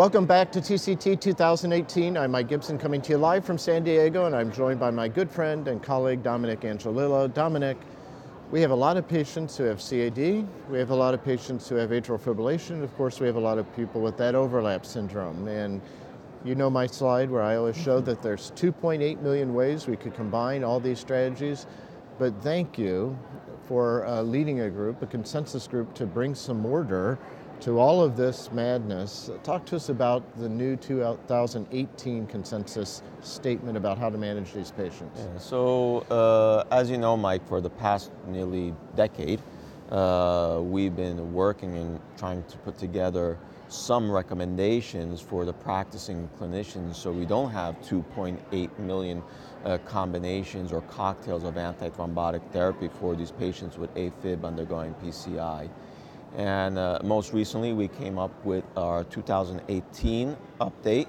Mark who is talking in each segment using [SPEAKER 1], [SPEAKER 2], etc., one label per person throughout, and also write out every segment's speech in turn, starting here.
[SPEAKER 1] Welcome back to TCT 2018. I'm Mike Gibson coming to you live from San Diego, and I'm joined by my good friend and colleague Dominic Angiolillo. Dominic, we have a lot of patients who have CAD, we have a lot of patients who have atrial fibrillation, of course, we have a lot of people with that overlap syndrome. And you know my slide where I always show that there's 2.8 million ways we could combine all these strategies. But thank you for uh, leading a group, a consensus group, to bring some order to all of this madness, talk to us about the new 2018 consensus statement about how to manage these patients.
[SPEAKER 2] Yeah, so, uh, as you know, Mike, for the past nearly decade, uh, we've been working and trying to put together some recommendations for the practicing clinicians so we don't have 2.8 million uh, combinations or cocktails of antithrombotic therapy for these patients with AFib undergoing PCI. And uh, most recently, we came up with our 2018 update.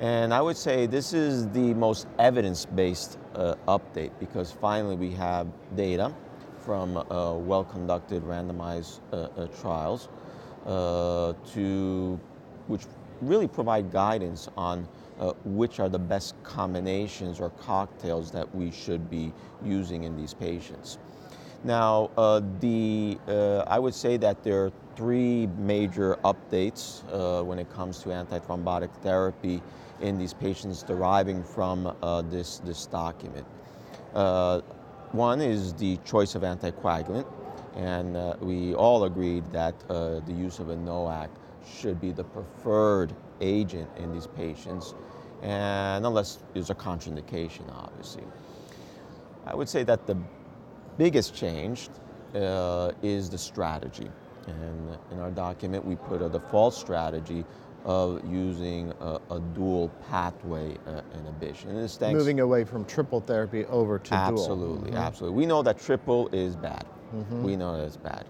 [SPEAKER 2] And I would say this is the most evidence based uh, update because finally we have data from uh, well conducted randomized uh, uh, trials uh, to which really provide guidance on which are the best combinations or cocktails that we should be using in these patients. Now, uh, the, uh, I would say that there are three major updates uh, when it comes to antithrombotic therapy in these patients deriving from uh, this, this document. Uh, one is the choice of anticoagulant, and uh, we all agreed that the use of a NOAC should be the preferred agent in these patients, and unless there's a contraindication, obviously. I would say that the biggest change uh, is the strategy. And in our document, we put a default strategy of using a, a dual pathway uh, inhibition. And
[SPEAKER 1] this thanks Moving away from triple therapy over to
[SPEAKER 2] absolutely, dual. Absolutely, mm-hmm. absolutely. We know that triple is bad. Mm-hmm. We know that it's bad.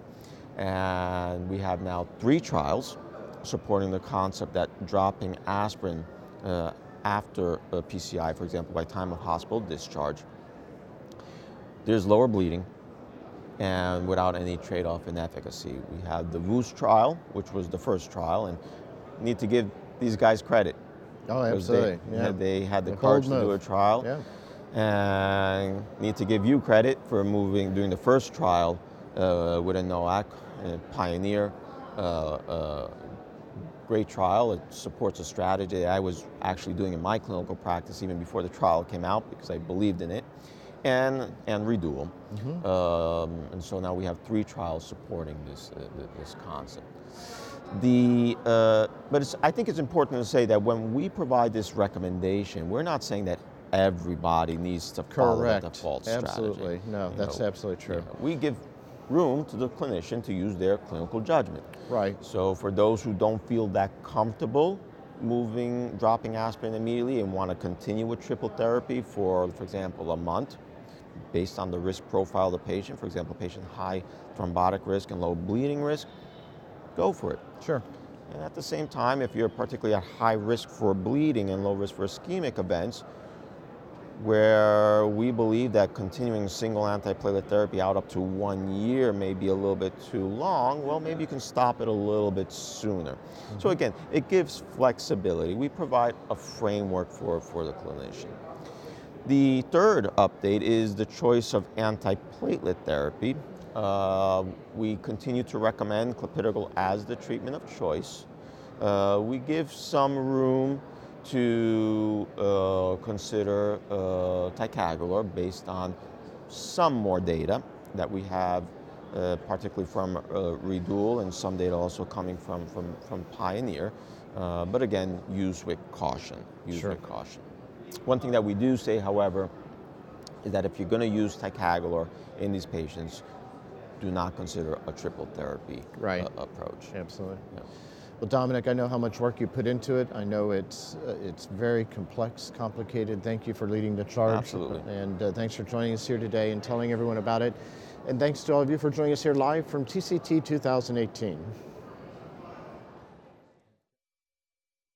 [SPEAKER 2] And we have now three trials supporting the concept that dropping aspirin uh, after a PCI, for example, by time of hospital discharge, there's lower bleeding and without any trade-off in efficacy. We had the WOEST trial, which was the first trial, and need to give these guys credit.
[SPEAKER 1] Oh, absolutely.
[SPEAKER 2] They,
[SPEAKER 1] yeah.
[SPEAKER 2] they had the, the courage to do a trial.
[SPEAKER 1] Yeah.
[SPEAKER 2] And need to give you credit for moving, doing the first trial uh, with a NOAC, a Pioneer. Uh, uh, great trial. It supports a strategy I was actually doing in my clinical practice even before the trial came out because I believed in it and, and RE-DUAL. Mm-hmm. Um, and so now we have three trials supporting this, uh, this concept. The, uh, but I think it's important to say that when we provide this recommendation, we're not saying that everybody needs to follow
[SPEAKER 1] Correct.
[SPEAKER 2] the default
[SPEAKER 1] strategy. Absolutely, no, you that's know, absolutely true. You know,
[SPEAKER 2] we give room to the clinician to use their clinical judgment.
[SPEAKER 1] Right.
[SPEAKER 2] So for those who don't feel that comfortable moving, dropping aspirin immediately and want to continue with triple therapy for, for example, a month, based on the risk profile of the patient, for example, patient high thrombotic risk and low bleeding risk, go for it.
[SPEAKER 1] Sure.
[SPEAKER 2] And at the same time, if you're particularly at high risk for bleeding and low risk for ischemic events, where we believe that continuing single antiplatelet therapy out up to one year may be a little bit too long, well, maybe you can stop it a little bit sooner. Mm-hmm. So again, it gives flexibility. We provide a framework for, for the clinician. The third update is the choice of antiplatelet therapy. Uh, we continue to recommend clopidogrel as the treatment of choice. Uh, we give some room to uh, consider uh, ticagrelor based on some more data that we have, uh, particularly from uh, RE-DUAL and some data also coming from, from, from Pioneer. but again, use with caution. Use
[SPEAKER 1] sure.
[SPEAKER 2] with caution. One thing that we do say, however, is that if you're going to use ticagrelor in these patients, do not consider a triple therapy
[SPEAKER 1] right.
[SPEAKER 2] uh, approach.
[SPEAKER 1] Absolutely. Yeah. Well, Dominic, I know how much work you put into it. I know it's uh, it's very complex, complicated. Thank you for leading the charge.
[SPEAKER 2] Absolutely.
[SPEAKER 1] And uh, thanks for joining us here today and telling everyone about it. And thanks to all of you for joining us here live from TCT 2018.